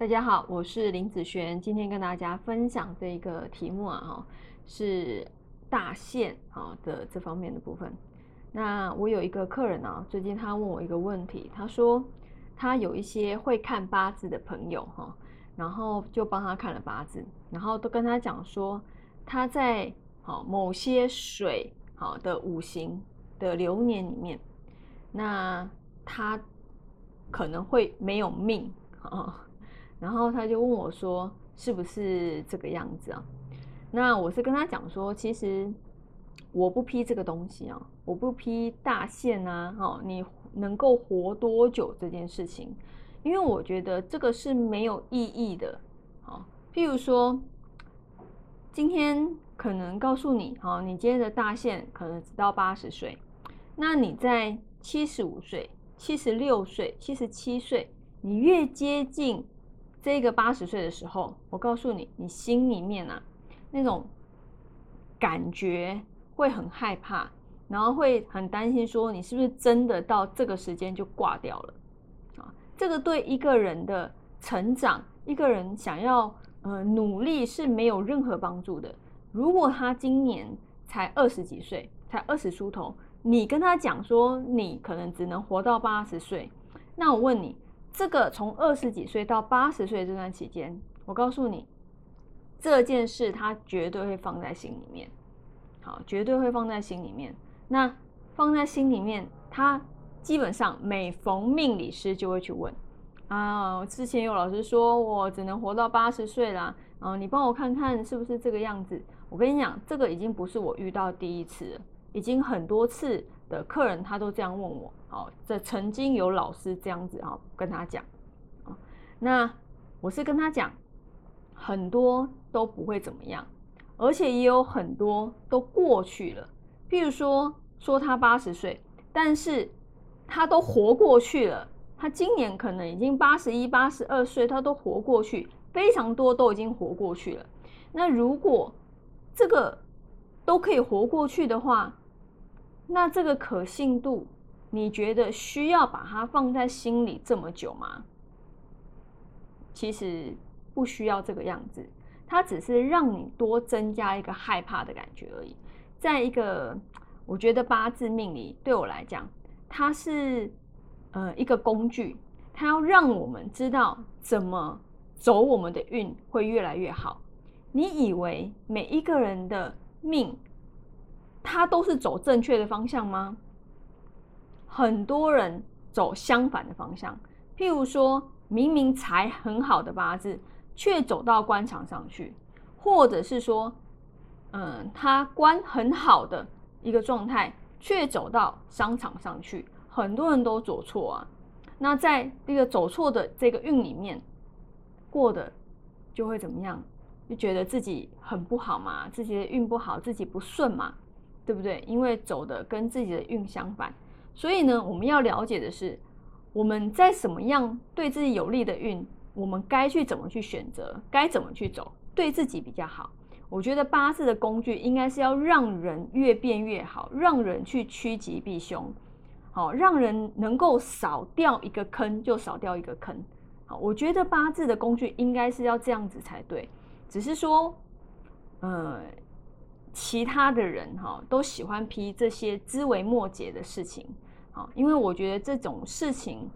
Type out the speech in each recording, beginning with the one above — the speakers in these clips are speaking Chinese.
大家好，我是林子璇，今天跟大家分享这一个题目啊，哈，是大限啊的这方面的部分。那我有一个客人啊，最近他问我一个问题，他说他有一些会看八字的朋友哈，然后就帮他看了八字，然后都跟他讲说他在好某些水好的五行的流年里面，那他可能会没有命啊。然后他就问我说：“是不是这个样子啊？”那我是跟他讲说：“其实我不批这个东西啊，我不批大限啊，哦，你能够活多久这件事情，因为我觉得这个是没有意义的。好，譬如说，今天可能告诉你，好，你今天的大限可能只到八十岁，那你在七十五岁、七十六岁、七十七岁，你越接近。”这个八十岁的时候，我告诉你，你心里面啊，那种感觉会很害怕，然后会很担心，说你是不是真的到这个时间就挂掉了啊？这个对一个人的成长，一个人想要呃努力是没有任何帮助的。如果他今年才二十几岁，才二十出头，你跟他讲说你可能只能活到八十岁，那我问你。这个从二十几岁到八十岁这段期间，我告诉你，这件事他绝对会放在心里面，好，绝对会放在心里面。那放在心里面，他基本上每逢命理师就会去问啊。之前有老师说我只能活到八十岁啦，啊，你帮我看看是不是这个样子？我跟你讲，这个已经不是我遇到第一次了，已经很多次。的客人他都这样问我，好，这曾经有老师这样子哈跟他讲，啊，那我是跟他讲，很多都不会怎么样，而且也有很多都过去了。譬如说说他八十岁，但是他都活过去了，他今年可能已经八十一、八十二岁，他都活过去，非常多都已经活过去了。那如果这个都可以活过去的话，那这个可信度，你觉得需要把它放在心里这么久吗？其实不需要这个样子，它只是让你多增加一个害怕的感觉而已。在一个，我觉得八字命理对我来讲，它是呃一个工具，它要让我们知道怎么走我们的运会越来越好。你以为每一个人的命？他都是走正确的方向吗？很多人走相反的方向，譬如说明明财很好的八字，却走到官场上去，或者是说，嗯，他官很好的一个状态，却走到商场上去，很多人都走错啊。那在这个走错的这个运里面，过的就会怎么样？就觉得自己很不好嘛，自己的运不好，自己不顺嘛。对不对？因为走的跟自己的运相反，所以呢，我们要了解的是，我们在什么样对自己有利的运，我们该去怎么去选择，该怎么去走，对自己比较好。我觉得八字的工具应该是要让人越变越好，让人去趋吉避凶，好，让人能够少掉一个坑就少掉一个坑。好，我觉得八字的工具应该是要这样子才对，只是说，呃。其他的人哈都喜欢批这些枝微末节的事情，好，因为我觉得这种事情，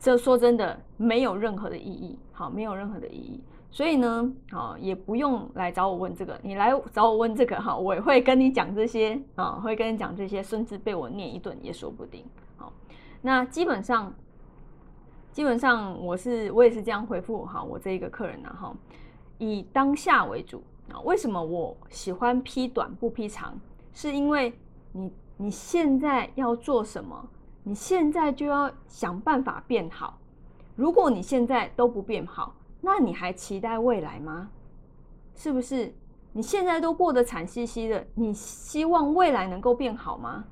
这说真的没有任何的意义，好，没有任何的意义，所以呢，好，也不用来找我问这个，你来找我问这个哈，我也会跟你讲这些啊，会跟你讲这些，甚至被我念一顿也说不定，好，那基本上，基本上我是我也是这样回复哈，我这一个客人呢哈，以当下为主。为什么我喜欢批短不批长？是因为你你现在要做什么？你现在就要想办法变好。如果你现在都不变好，那你还期待未来吗？是不是？你现在都过得惨兮兮的，你希望未来能够变好吗？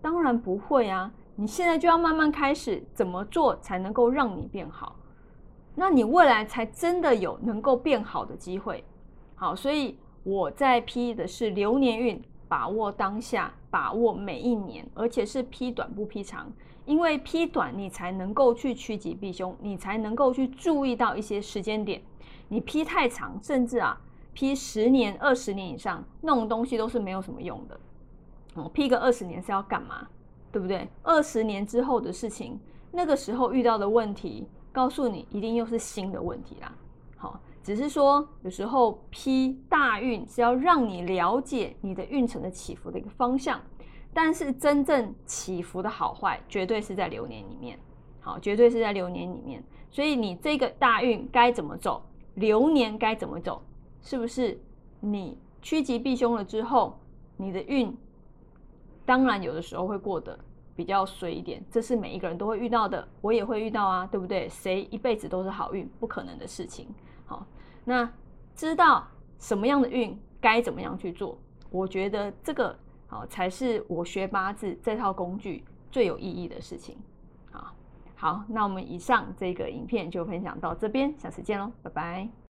当然不会啊！你现在就要慢慢开始，怎么做才能够让你变好？那你未来才真的有能够变好的机会。好，所以我在批的是流年运，把握当下，把握每一年，而且是批短不批长，因为批短你才能够去趋吉避凶，你才能够去注意到一些时间点。你批太长，甚至啊批十年、二十年以上，那种东西都是没有什么用的。哦，批个二十年是要干嘛？对不对？二十年之后的事情，那个时候遇到的问题，告诉你一定又是新的问题啦。好，只是说有时候批大运是要让你了解你的运程的起伏的一个方向。但是真正起伏的好坏，绝对是在流年里面，好，绝对是在流年里面。所以你这个大运该怎么走，流年该怎么走，是不是？你趋吉避凶了之后，你的运，当然有的时候会过得比较衰一点，这是每一个人都会遇到的，我也会遇到啊，对不对？谁一辈子都是好运，不可能的事情。好，那知道什么样的运该怎么样去做，我觉得这个。好，才是我学八字这套工具最有意义的事情。好，好，那我们以上这个影片就分享到这边，下次见喽，拜拜。